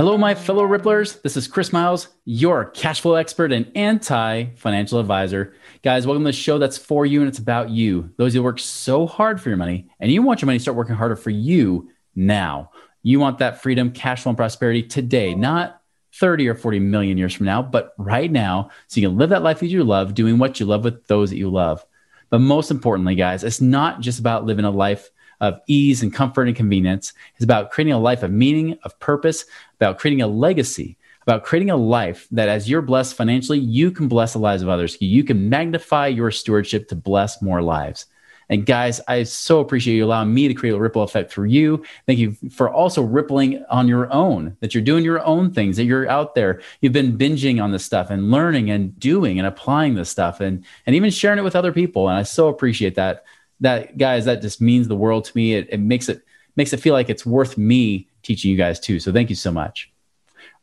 Hello, my fellow Ripplers. This is Chris Miles, your cash flow expert and anti financial advisor. Guys, welcome to the show that's for you and it's about you. Those who work so hard for your money and you want your money to start working harder for you now. You want that freedom, cash flow, and prosperity today, not 30 or 40 million years from now, but right now, so you can live that life that you love, doing what you love with those that you love. But most importantly, guys, it's not just about living a life of ease and comfort and convenience. It's about creating a life of meaning, of purpose, about creating a legacy, about creating a life that as you're blessed financially, you can bless the lives of others. You can magnify your stewardship to bless more lives. And guys, I so appreciate you allowing me to create a ripple effect through you. Thank you for also rippling on your own, that you're doing your own things, that you're out there. You've been binging on this stuff and learning and doing and applying this stuff and, and even sharing it with other people. And I so appreciate that that guys, that just means the world to me. It, it makes it makes it feel like it's worth me teaching you guys too. So thank you so much.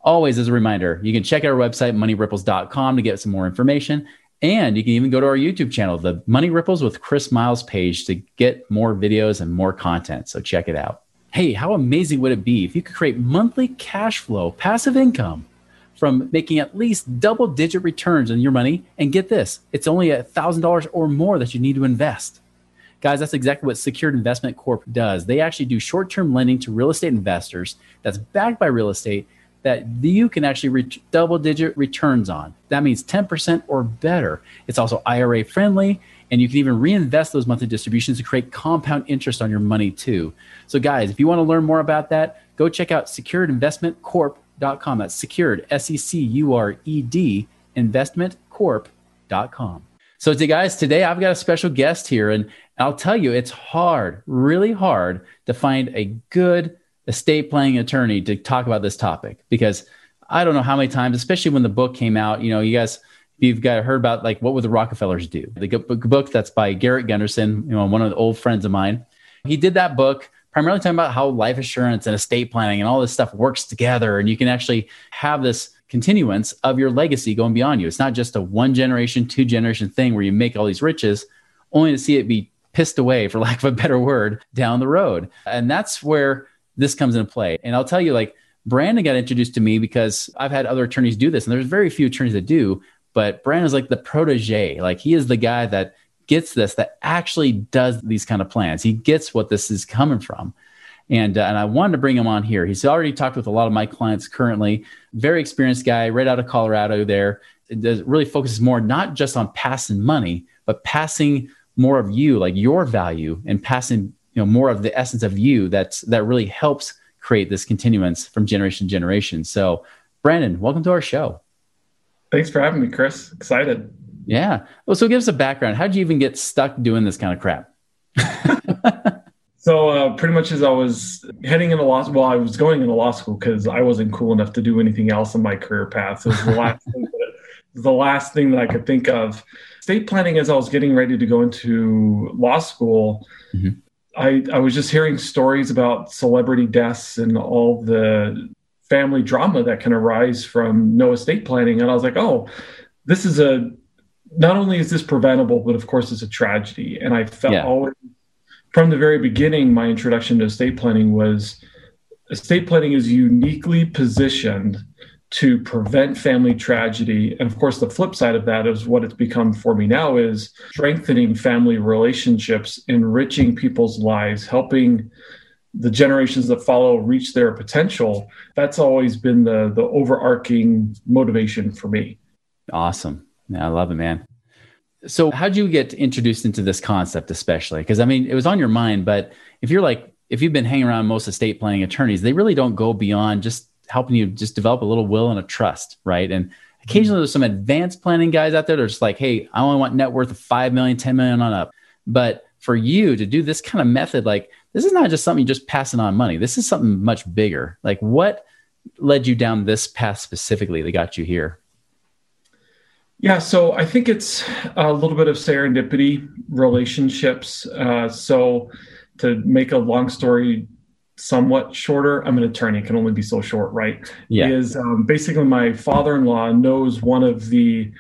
Always as a reminder, you can check out our website, moneyripples.com to get some more information. And you can even go to our YouTube channel, the Money Ripples with Chris Miles page to get more videos and more content. So check it out. Hey, how amazing would it be if you could create monthly cash flow, passive income from making at least double digit returns on your money? And get this, it's only $1,000 or more that you need to invest. Guys, that's exactly what Secured Investment Corp does. They actually do short term lending to real estate investors that's backed by real estate that you can actually reach double digit returns on. That means 10% or better. It's also IRA friendly, and you can even reinvest those monthly distributions to create compound interest on your money too. So, guys, if you want to learn more about that, go check out securedinvestmentcorp.com. That's secured, S E C U R E D, investmentcorp.com. So, to guys, today I've got a special guest here, and I'll tell you, it's hard, really hard to find a good estate planning attorney to talk about this topic because I don't know how many times, especially when the book came out, you know, you guys, you've got heard about like what would the Rockefellers do? The book that's by Garrett Gunderson, you know, one of the old friends of mine. He did that book primarily talking about how life assurance and estate planning and all this stuff works together, and you can actually have this continuance of your legacy going beyond you. It's not just a one generation, two generation thing where you make all these riches only to see it be pissed away, for lack of a better word, down the road. And that's where this comes into play. And I'll tell you, like, Brandon got introduced to me because I've had other attorneys do this, and there's very few attorneys that do. But Brandon is like the protege. Like, he is the guy that gets this, that actually does these kind of plans. He gets what this is coming from. And, uh, and I wanted to bring him on here. He's already talked with a lot of my clients currently. Very experienced guy, right out of Colorado. There, it does, really focuses more not just on passing money, but passing more of you, like your value, and passing you know more of the essence of you. That's that really helps create this continuance from generation to generation. So, Brandon, welcome to our show. Thanks for having me, Chris. Excited. Yeah. Well, so give us a background. How did you even get stuck doing this kind of crap? So uh, pretty much as I was heading into law, well, I was going into law school because I wasn't cool enough to do anything else in my career path. So it was the last, thing that, the last thing that I could think of. State planning, as I was getting ready to go into law school, mm-hmm. I, I was just hearing stories about celebrity deaths and all the family drama that can arise from no estate planning, and I was like, oh, this is a not only is this preventable, but of course it's a tragedy. And I felt yeah. always from the very beginning, my introduction to estate planning was estate planning is uniquely positioned to prevent family tragedy. And of course the flip side of that is what it's become for me now is strengthening family relationships enriching people's lives helping the generations that follow reach their potential. That's always been the the overarching motivation for me. Awesome. Yeah, i love it man so, how did you get introduced into this concept, especially? Because I mean, it was on your mind, but if you're like, if you've been hanging around most estate planning attorneys, they really don't go beyond just helping you just develop a little will and a trust, right? And occasionally there's some advanced planning guys out there that are just like, hey, I only want net worth of 5 million, 10 million on up. But for you to do this kind of method, like this is not just something you just passing on money. This is something much bigger. Like what led you down this path specifically that got you here? Yeah, so I think it's a little bit of serendipity, relationships. Uh, so, to make a long story somewhat shorter, I'm an attorney, can only be so short, right? Yeah. Is um, basically my father in law knows one of the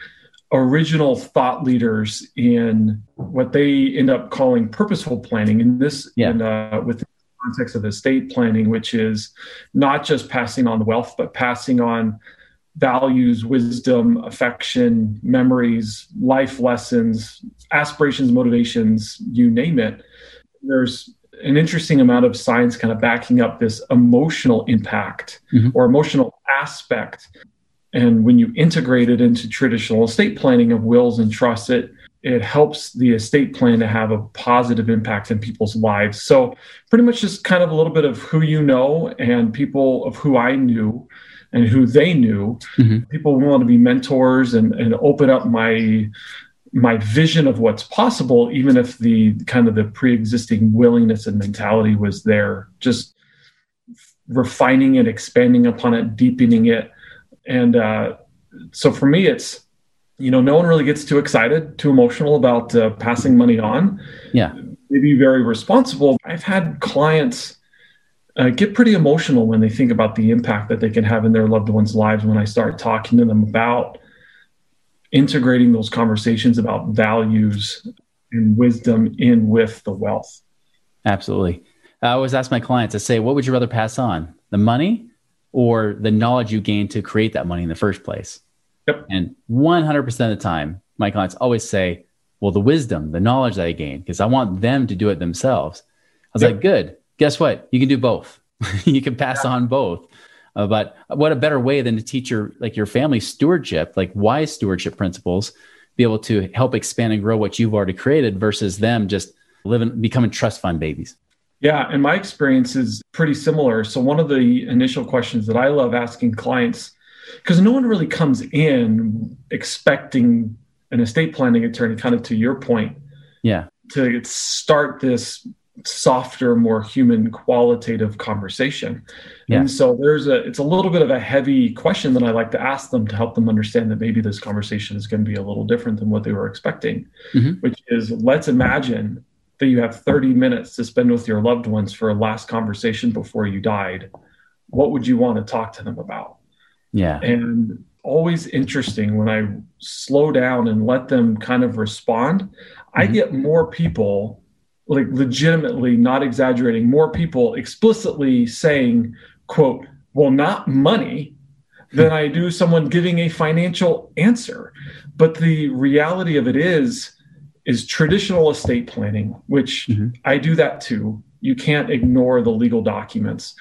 original thought leaders in what they end up calling purposeful planning. In this, yeah. in, uh, with the context of estate planning, which is not just passing on the wealth, but passing on values, wisdom, affection, memories, life lessons, aspirations, motivations, you name it. There's an interesting amount of science kind of backing up this emotional impact mm-hmm. or emotional aspect. And when you integrate it into traditional estate planning of wills and trusts, it it helps the estate plan to have a positive impact in people's lives. So pretty much just kind of a little bit of who you know and people of who I knew and who they knew. Mm-hmm. People want to be mentors and, and open up my my vision of what's possible, even if the kind of the pre-existing willingness and mentality was there, just refining it, expanding upon it, deepening it. And uh, so for me, it's you know, no one really gets too excited, too emotional about uh, passing money on. Yeah. Maybe very responsible. I've had clients uh, get pretty emotional when they think about the impact that they can have in their loved ones' lives when I start talking to them about integrating those conversations about values and wisdom in with the wealth. Absolutely. I always ask my clients, I say, what would you rather pass on, the money or the knowledge you gained to create that money in the first place? Yep. And 100% of the time, my clients always say, well, the wisdom, the knowledge that I gained, because I want them to do it themselves. I was yep. like, good guess what? You can do both. you can pass yeah. on both. Uh, but what a better way than to teach your like your family stewardship, like wise stewardship principles, be able to help expand and grow what you've already created versus them just living becoming trust fund babies. Yeah, and my experience is pretty similar. So one of the initial questions that I love asking clients because no one really comes in expecting an estate planning attorney kind of to your point. Yeah. To start this softer, more human, qualitative conversation. Yeah. And so there's a it's a little bit of a heavy question that I like to ask them to help them understand that maybe this conversation is going to be a little different than what they were expecting, mm-hmm. which is let's imagine that you have 30 minutes to spend with your loved ones for a last conversation before you died. What would you want to talk to them about? Yeah. And always interesting when I slow down and let them kind of respond. Mm-hmm. I get more people like legitimately not exaggerating more people explicitly saying quote well not money than i do someone giving a financial answer but the reality of it is is traditional estate planning which mm-hmm. i do that too you can't ignore the legal documents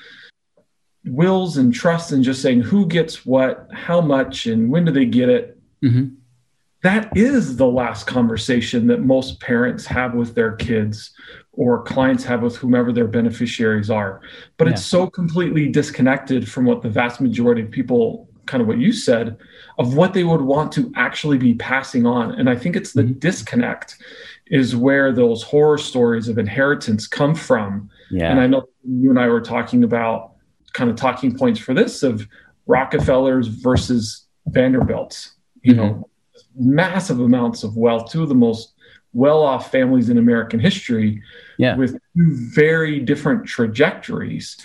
wills and trusts and just saying who gets what how much and when do they get it mm-hmm that is the last conversation that most parents have with their kids or clients have with whomever their beneficiaries are. But yeah. it's so completely disconnected from what the vast majority of people, kind of what you said, of what they would want to actually be passing on. And I think it's the mm-hmm. disconnect is where those horror stories of inheritance come from. Yeah. And I know you and I were talking about kind of talking points for this of Rockefellers versus Vanderbilts. You mm-hmm. know, massive amounts of wealth, two of the most well off families in American history yeah. with two very different trajectories.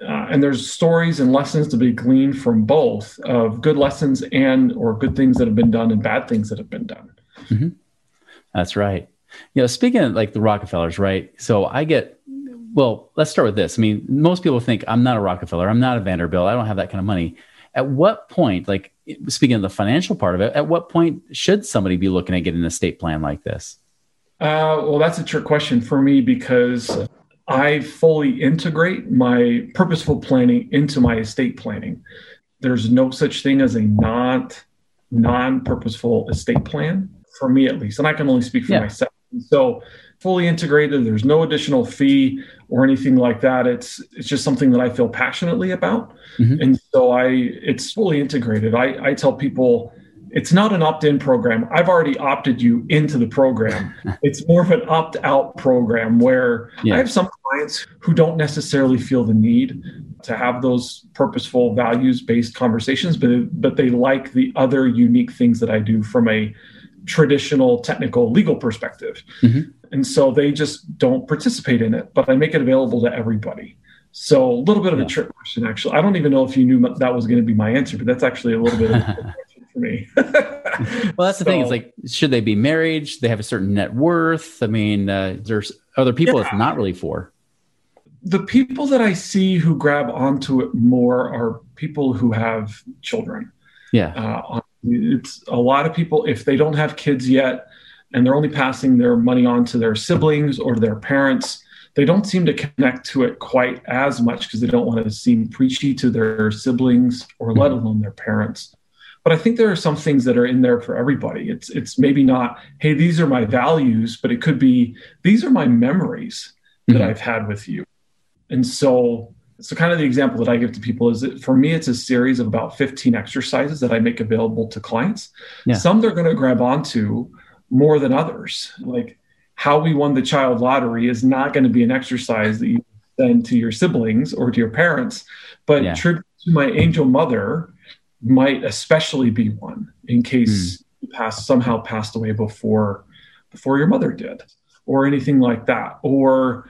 Uh, and there's stories and lessons to be gleaned from both of good lessons and or good things that have been done and bad things that have been done. Mm-hmm. That's right. You know, speaking of like the Rockefellers, right? So I get, well, let's start with this. I mean, most people think I'm not a Rockefeller, I'm not a Vanderbilt, I don't have that kind of money. At what point, like speaking of the financial part of it, at what point should somebody be looking at getting an estate plan like this? Uh, well, that's a trick question for me because I fully integrate my purposeful planning into my estate planning. There's no such thing as a not non-purposeful estate plan for me at least, and I can only speak for yeah. myself. So fully integrated. There's no additional fee or anything like that. It's it's just something that I feel passionately about, mm-hmm. and so I it's fully integrated. I, I tell people it's not an opt-in program. I've already opted you into the program. it's more of an opt-out program where yeah. I have some clients who don't necessarily feel the need to have those purposeful values-based conversations, but but they like the other unique things that I do from a traditional technical legal perspective. Mm-hmm. And so they just don't participate in it, but I make it available to everybody. So a little bit of yeah. a trick question, actually. I don't even know if you knew that was going to be my answer, but that's actually a little bit of a question for me. well, that's the so, thing. It's like, should they be married? Should they have a certain net worth? I mean, uh, there's other people yeah. it's not really for. The people that I see who grab onto it more are people who have children. Yeah. Uh, it's a lot of people, if they don't have kids yet and they're only passing their money on to their siblings or their parents, they don't seem to connect to it quite as much because they don't want to seem preachy to their siblings or let mm-hmm. alone their parents. But I think there are some things that are in there for everybody. It's it's maybe not, hey, these are my values, but it could be these are my memories that mm-hmm. I've had with you. And so so kind of the example that I give to people is that for me, it's a series of about 15 exercises that I make available to clients. Yeah. Some they're going to grab onto more than others. Like how we won the child lottery is not going to be an exercise that you send to your siblings or to your parents, but yeah. tribute to my angel mother might especially be one in case mm. you pass somehow passed away before before your mother did or anything like that or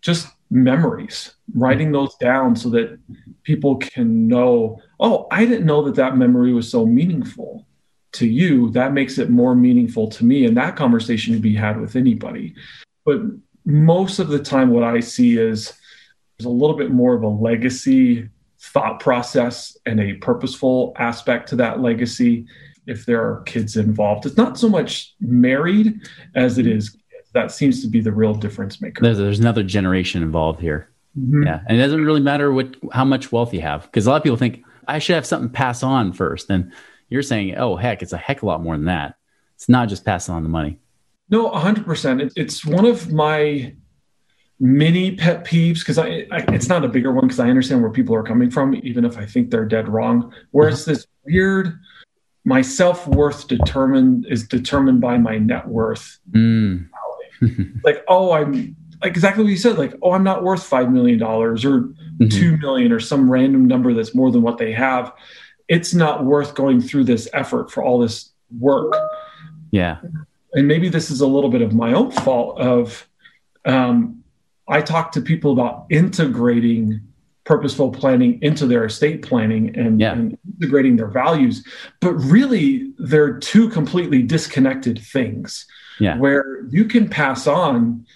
just memories writing those down so that people can know oh i didn't know that that memory was so meaningful to you that makes it more meaningful to me and that conversation can be had with anybody. But most of the time what i see is there's a little bit more of a legacy thought process and a purposeful aspect to that legacy. If there are kids involved it's not so much married as it is that seems to be the real difference maker. There's, there's another generation involved here. Mm-hmm. yeah and it doesn't really matter what how much wealth you have because a lot of people think i should have something pass on first and you're saying, oh, heck, it's a heck of a lot more than that. It's not just passing on the money. No, 100%. It's one of my mini pet peeves because I, I, it's not a bigger one because I understand where people are coming from, even if I think they're dead wrong. Where it's this weird, my self worth determined is determined by my net worth. Mm. like, oh, I'm like exactly what you said. Like, oh, I'm not worth five million dollars or mm-hmm. two million or some random number that's more than what they have it's not worth going through this effort for all this work. Yeah. And maybe this is a little bit of my own fault of um, I talk to people about integrating purposeful planning into their estate planning and, yeah. and, integrating their values. But really, they're two completely disconnected things yeah. where you can pass on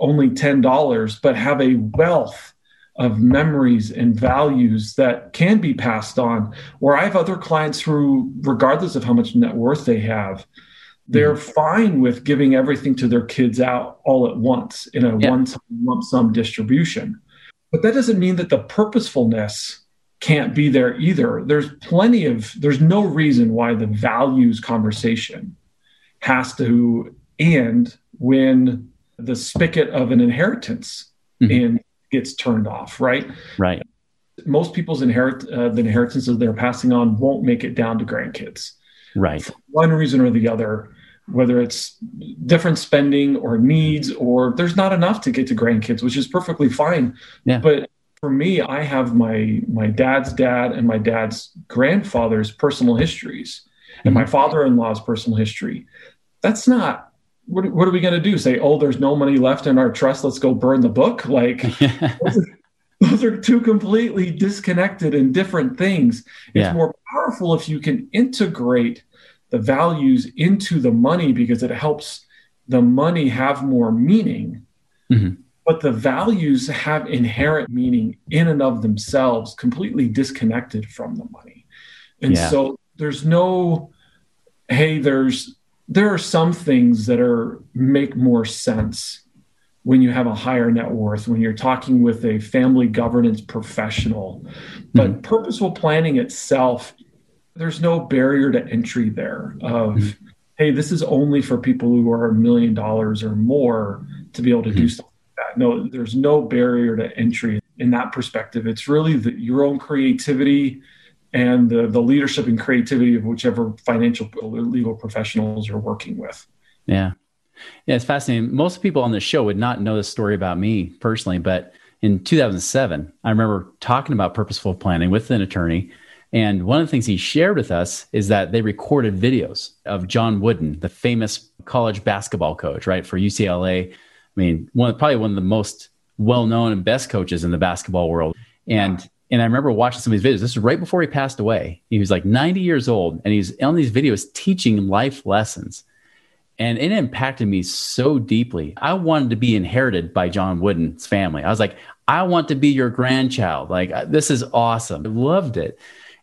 only $10, but have a wealth of memories and values that can be passed on. Or I have other clients who, regardless of how much net worth they have, they're mm-hmm. fine with giving everything to their kids out all at once in a yeah. one time lump sum distribution. But that doesn't mean that the purposefulness can't be there either. There's plenty of, there's no reason why the values conversation has to end when the spigot of an inheritance mm-hmm. in gets turned off, right? Right. Most people's inherit uh, the inheritances they're passing on won't make it down to grandkids. Right. For one reason or the other, whether it's different spending or needs, or there's not enough to get to grandkids, which is perfectly fine. Yeah. But for me, I have my my dad's dad and my dad's grandfather's personal histories, mm-hmm. and my mm-hmm. father-in-law's personal history. That's not what, what are we going to do? Say, oh, there's no money left in our trust. Let's go burn the book. Like, those, are, those, are, two completely disconnected and different things. It's yeah. more powerful if you can integrate the values into the money because it helps the money have more meaning. Mm-hmm. But the values have inherent meaning in and of themselves, completely disconnected from the money. And yeah. so there's no, hey, there's there are some things that are make more sense when you have a higher net worth when you're talking with a family governance professional but mm-hmm. purposeful planning itself there's no barrier to entry there of mm-hmm. hey this is only for people who are a million dollars or more to be able to mm-hmm. do something like that no there's no barrier to entry in that perspective it's really the, your own creativity and the, the leadership and creativity of whichever financial legal professionals you're working with. Yeah. Yeah, it's fascinating. Most people on the show would not know this story about me personally, but in 2007, I remember talking about purposeful planning with an attorney. And one of the things he shared with us is that they recorded videos of John Wooden, the famous college basketball coach, right, for UCLA. I mean, one probably one of the most well-known and best coaches in the basketball world. And and I remember watching some of these videos. This is right before he passed away. He was like 90 years old, and he's on these videos teaching life lessons. And it impacted me so deeply. I wanted to be inherited by John Wooden's family. I was like, I want to be your grandchild. Like, this is awesome. I loved it.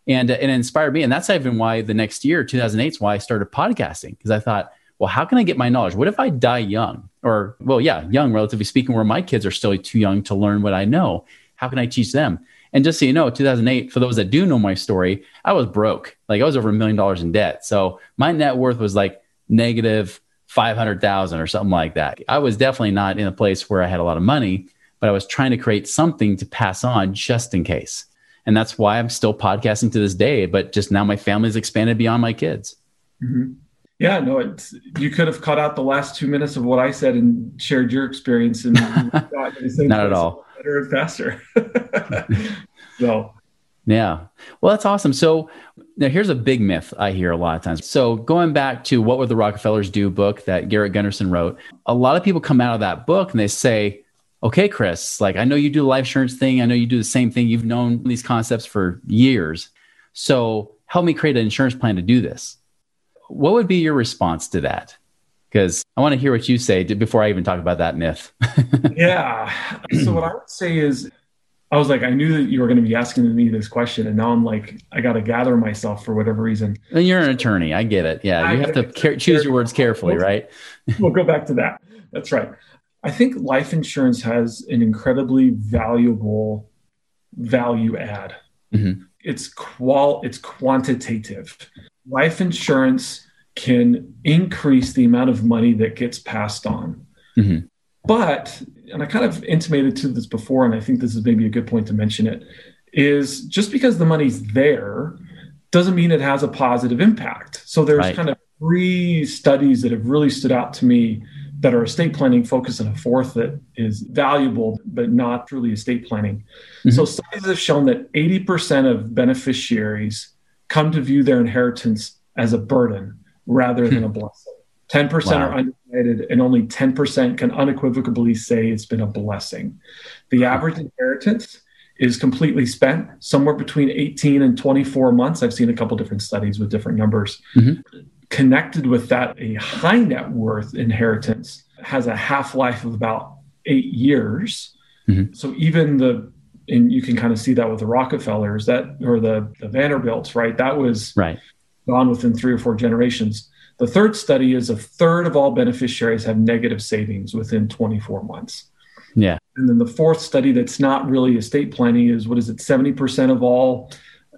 And, uh, it inspired me. And that's even why the next year, 2008, is why I started podcasting. Because I thought, well, how can I get my knowledge? What if I die young? Or, well, yeah, young, relatively speaking, where my kids are still too young to learn what I know. How can I teach them? And just so you know, 2008, for those that do know my story, I was broke. Like I was over a million dollars in debt. So my net worth was like negative 500,000 or something like that. I was definitely not in a place where I had a lot of money, but I was trying to create something to pass on just in case. And that's why I'm still podcasting to this day, but just now my family's expanded beyond my kids. Mm-hmm. Yeah, no, it's you could have cut out the last two minutes of what I said and shared your experience and not at all better and faster. so yeah. Well, that's awesome. So now here's a big myth I hear a lot of times. So going back to what would the Rockefellers do book that Garrett Gunderson wrote, a lot of people come out of that book and they say, okay, Chris, like I know you do life insurance thing. I know you do the same thing. You've known these concepts for years. So help me create an insurance plan to do this. What would be your response to that? Because I want to hear what you say before I even talk about that myth. yeah. So what I would say is I was like, I knew that you were going to be asking me this question, and now I'm like, I got to gather myself for whatever reason. And you're an attorney, I get it. Yeah, you have to care- choose your words carefully, right? we'll go back to that. That's right. I think life insurance has an incredibly valuable value add. Mm-hmm. It's qual, it's quantitative. Life insurance can increase the amount of money that gets passed on. Mm-hmm. But, and I kind of intimated to this before, and I think this is maybe a good point to mention it, is just because the money's there doesn't mean it has a positive impact. So there's right. kind of three studies that have really stood out to me that are estate planning focused, and a fourth that is valuable but not truly estate planning. Mm-hmm. So studies have shown that 80% of beneficiaries come to view their inheritance as a burden rather than a blessing. 10% wow. are undecided, and only 10% can unequivocally say it's been a blessing. The average inheritance is completely spent somewhere between 18 and 24 months. I've seen a couple different studies with different numbers. Mm-hmm. Connected with that, a high net worth inheritance has a half life of about eight years. Mm-hmm. So even the and you can kind of see that with the Rockefellers that or the the Vanderbilts, right? That was right gone within three or four generations. The third study is a third of all beneficiaries have negative savings within 24 months. Yeah. And then the fourth study that's not really estate planning is what is it? 70% of all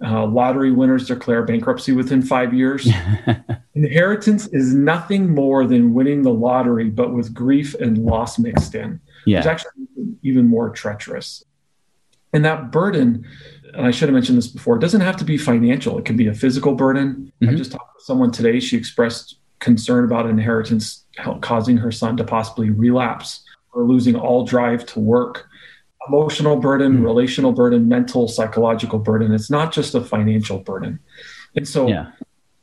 uh, lottery winners declare bankruptcy within five years. Inheritance is nothing more than winning the lottery, but with grief and loss mixed in, yeah. which actually even more treacherous. And that burden and I should have mentioned this before, it doesn't have to be financial. It can be a physical burden. Mm-hmm. I just talked to someone today. She expressed concern about inheritance causing her son to possibly relapse or losing all drive to work. Emotional burden, mm-hmm. relational burden, mental, psychological burden. It's not just a financial burden. And so yeah.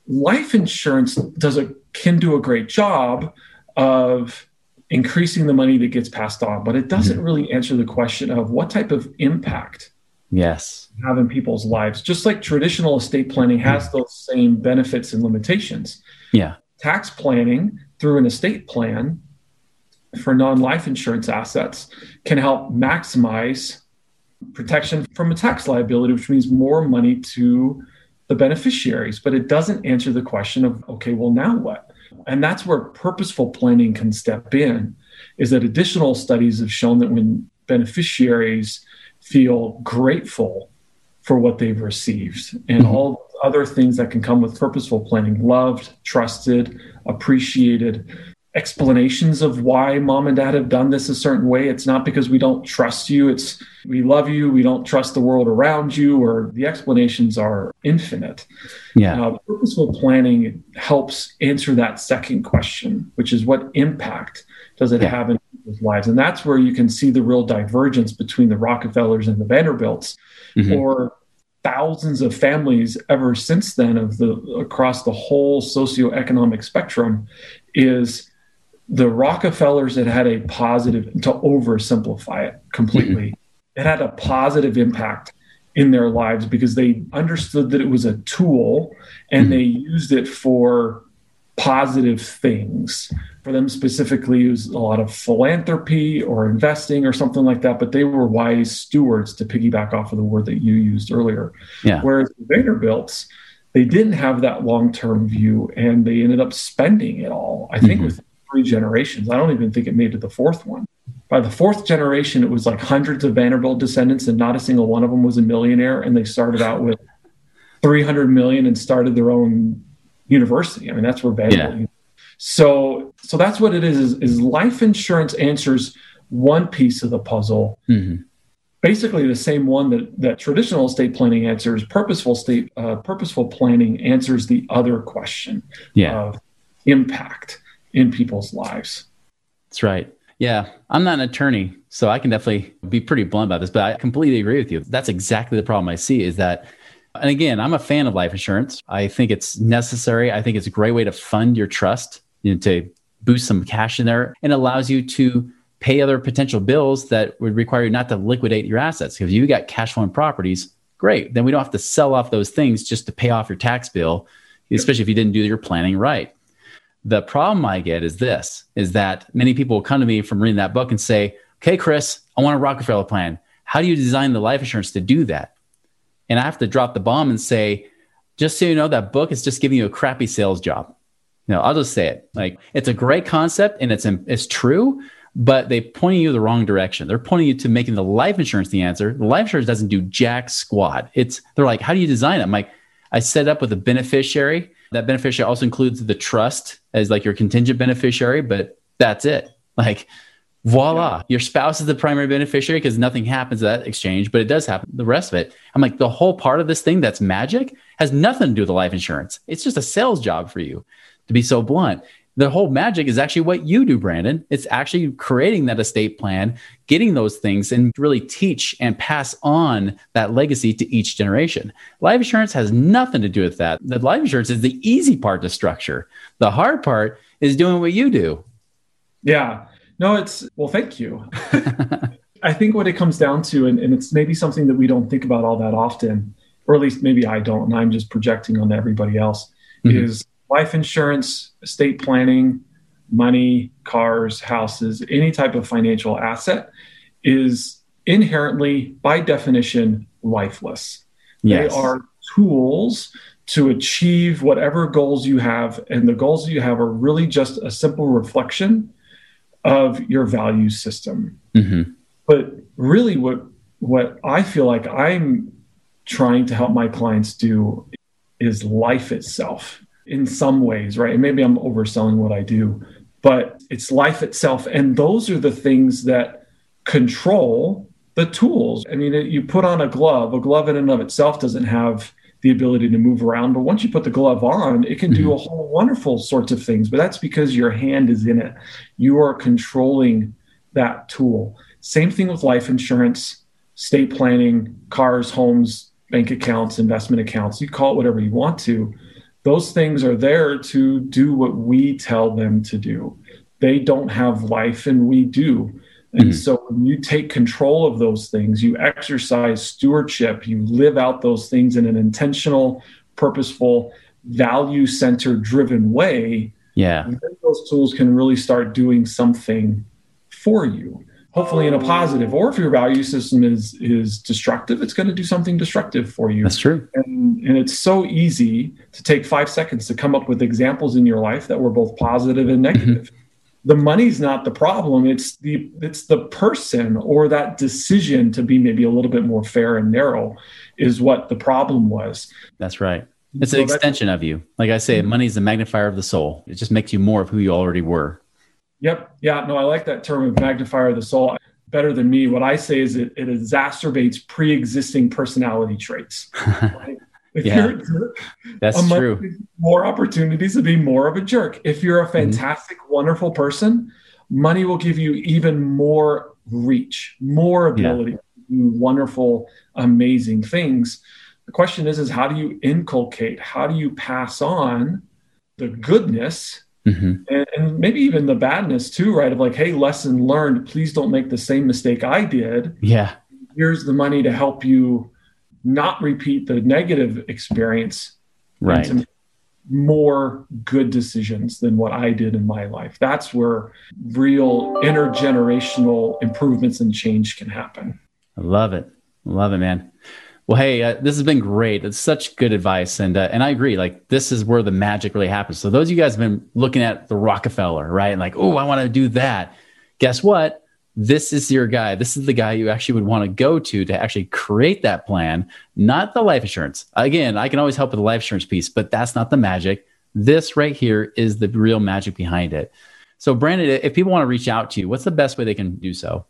life insurance does a can do a great job of increasing the money that gets passed on, but it doesn't mm-hmm. really answer the question of what type of impact yes. Have in people's lives just like traditional estate planning has those same benefits and limitations. Yeah. Tax planning through an estate plan for non-life insurance assets can help maximize protection from a tax liability which means more money to the beneficiaries but it doesn't answer the question of okay well now what? And that's where purposeful planning can step in is that additional studies have shown that when beneficiaries feel grateful for what they've received and mm-hmm. all other things that can come with purposeful planning loved, trusted, appreciated. explanations of why mom and dad have done this a certain way. It's not because we don't trust you. It's we love you. We don't trust the world around you, or the explanations are infinite. Yeah. Uh, purposeful planning helps answer that second question, which is what impact does it Yeah. have in people's lives? And that's where you can see the real divergence between the Rockefellers and the Vanderbilts, Mhm. or thousands of families ever since then of the across the whole socioeconomic spectrum is the Rockefellers that had a positive to oversimplify it completely. It had a positive impact in their lives because they understood that it was a tool and Mhm. they used it for positive things. For them specifically, it was a lot of philanthropy or investing or something like that, but they were wise stewards to piggyback off of the word that you used earlier. Yeah. Whereas the Vanderbilts, they didn't have that long term view and they ended up spending it all. I think Mhm. with three generations. I don't even think it made it the fourth one. By the fourth generation, it was like hundreds of Vanderbilt descendants, and not a single one of them was a millionaire. And they started out with 300 million and started their own university. I mean, that's where Vanderbilt. So, so that's what it is, is. Is life insurance answers one piece of the puzzle, Mhm. basically the same one that that traditional estate planning answers. Purposeful state, uh, purposeful planning answers the other question Yeah. of impact in people's lives. That's right. Yeah, I'm not an attorney, so I can definitely be pretty blunt about this, but I completely agree with you. That's exactly the problem I see is that and again, I'm a fan of life insurance. I think it's necessary. I think it's a great way to fund your trust, you know, to boost some cash in there and allows you to pay other potential bills that would require you not to liquidate your assets. If you got cash flowing properties, great. Then we don't have to sell off those things just to pay off your tax bill, especially if you didn't do your planning right. The problem I get is this is that many people will come to me from reading that book and say, Okay, Chris, I want a Rockefeller plan. How do you design the life insurance to do that? And I have to drop the bomb and say, just so you know, that book is just giving you a crappy sales job. You know, I'll just say it. Like it's a great concept and it's it's true, but they're pointing you the wrong direction. They're pointing you to making the life insurance the answer. The life insurance doesn't do jack squat. It's they're like, how do you design it? I'm like, I set up with a beneficiary. That beneficiary also includes the trust as like your contingent beneficiary, but that's it. Like voila, your spouse is the primary beneficiary because nothing happens at that exchange, but it does happen. The rest of it, I'm like, the whole part of this thing that's magic has nothing to do with the life insurance. It's just a sales job for you, to be so blunt. The whole magic is actually what you do, Brandon. It's actually creating that estate plan, getting those things, and really teach and pass on that legacy to each generation. Life insurance has nothing to do with that. The life insurance is the easy part to structure. The hard part is doing what you do. Yeah. No, it's well, thank you. I think what it comes down to, and, and it's maybe something that we don't think about all that often, or at least maybe I don't, and I'm just projecting on everybody else, Mhm. is life insurance, estate planning, money, cars, houses, any type of financial asset is inherently, by definition, lifeless. Yes. They are tools to achieve whatever goals you have. And the goals you have are really just a simple reflection of your value system. Mhm. But really, what, what I feel like I'm trying to help my clients do is life itself in some ways, right? And maybe I'm overselling what I do, but it's life itself. And those are the things that control the tools. I mean, you put on a glove, a glove in and of itself doesn't have the ability to move around, but once you put the glove on, it can do mm-hmm. a whole wonderful sorts of things. But that's because your hand is in it. You are controlling that tool. Same thing with life insurance, state planning, cars, homes, bank accounts, investment accounts. You call it whatever you want to. Those things are there to do what we tell them to do. They don't have life, and we do. And Mhm. so when you take control of those things, you exercise stewardship, you live out those things in an intentional, purposeful, value centered driven way, Yeah. those tools can really start doing something for you hopefully in a positive or if your value system is is destructive it's going to do something destructive for you That's true. and, and it's so easy to take five seconds to come up with examples in your life that were both positive and mm-hmm. negative the money's not the problem it's the it's the person or that decision to be maybe a little bit more fair and narrow is what the problem was That's right. It's So an extension of you. Like I say, mm-hmm. money is the magnifier of the soul. It just makes you more of who you already were. Yep. Yeah. No, I like that term of magnifier of the soul better than me. What I say is it, it exacerbates pre-existing personality traits. Right? If yeah, jerk, that's true. More opportunities to be more of a jerk. If you're a mm-hmm. fantastic, mm-hmm. wonderful person, money will give you even more reach, more ability yeah. to do wonderful, amazing things. The question is, is how do you inculcate? How do you pass on the goodness Mm-hmm. And, and, maybe even the badness too, right? Of like, hey, lesson learned. Please don't make the same mistake I did. Yeah. Here's the money to help you not repeat the negative experience. Right. more good decisions than what I did in my life. That's where real intergenerational improvements and change can happen. I love it. Love it, man. Well, hey, uh, this has been great. It's such good advice, and uh, and I agree. Like this is where the magic really happens. So those of you guys have been looking at the Rockefeller, right? And like, oh, I want to do that. Guess what? This is your guy. This is the guy you actually would want to go to to actually create that plan, not the life insurance. Again, I can always help with the life insurance piece, but that's not the magic. This right here is the real magic behind it. So, Brandon, if people want to reach out to you, what's the best way they can do so?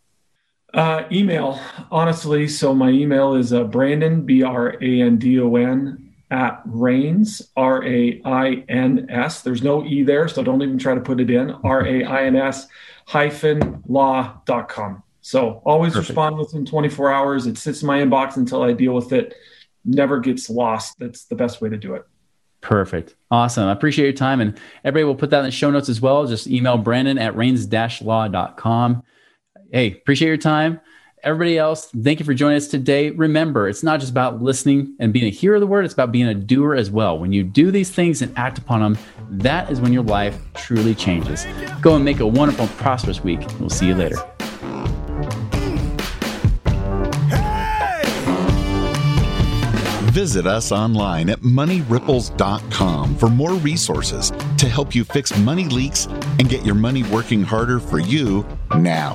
Uh, email, honestly. So my email is uh, Brandon, B R A N D O N, at Rains, R A I N S. There's no E there, so don't even try to put it in. R A I N S hyphen law.com. So always Perfect. respond within 24 hours. It sits in my inbox until I deal with it. Never gets lost. That's the best way to do it. Perfect. Awesome. I appreciate your time. And everybody will put that in the show notes as well. Just email Brandon at rains-law.com hey, appreciate your time. Everybody else, thank you for joining us today. Remember, it's not just about listening and being a hearer of the word, it's about being a doer as well. When you do these things and act upon them, that is when your life truly changes. Go and make a wonderful, prosperous week. We'll see you later. Visit us online at moneyripples.com for more resources to help you fix money leaks and get your money working harder for you now.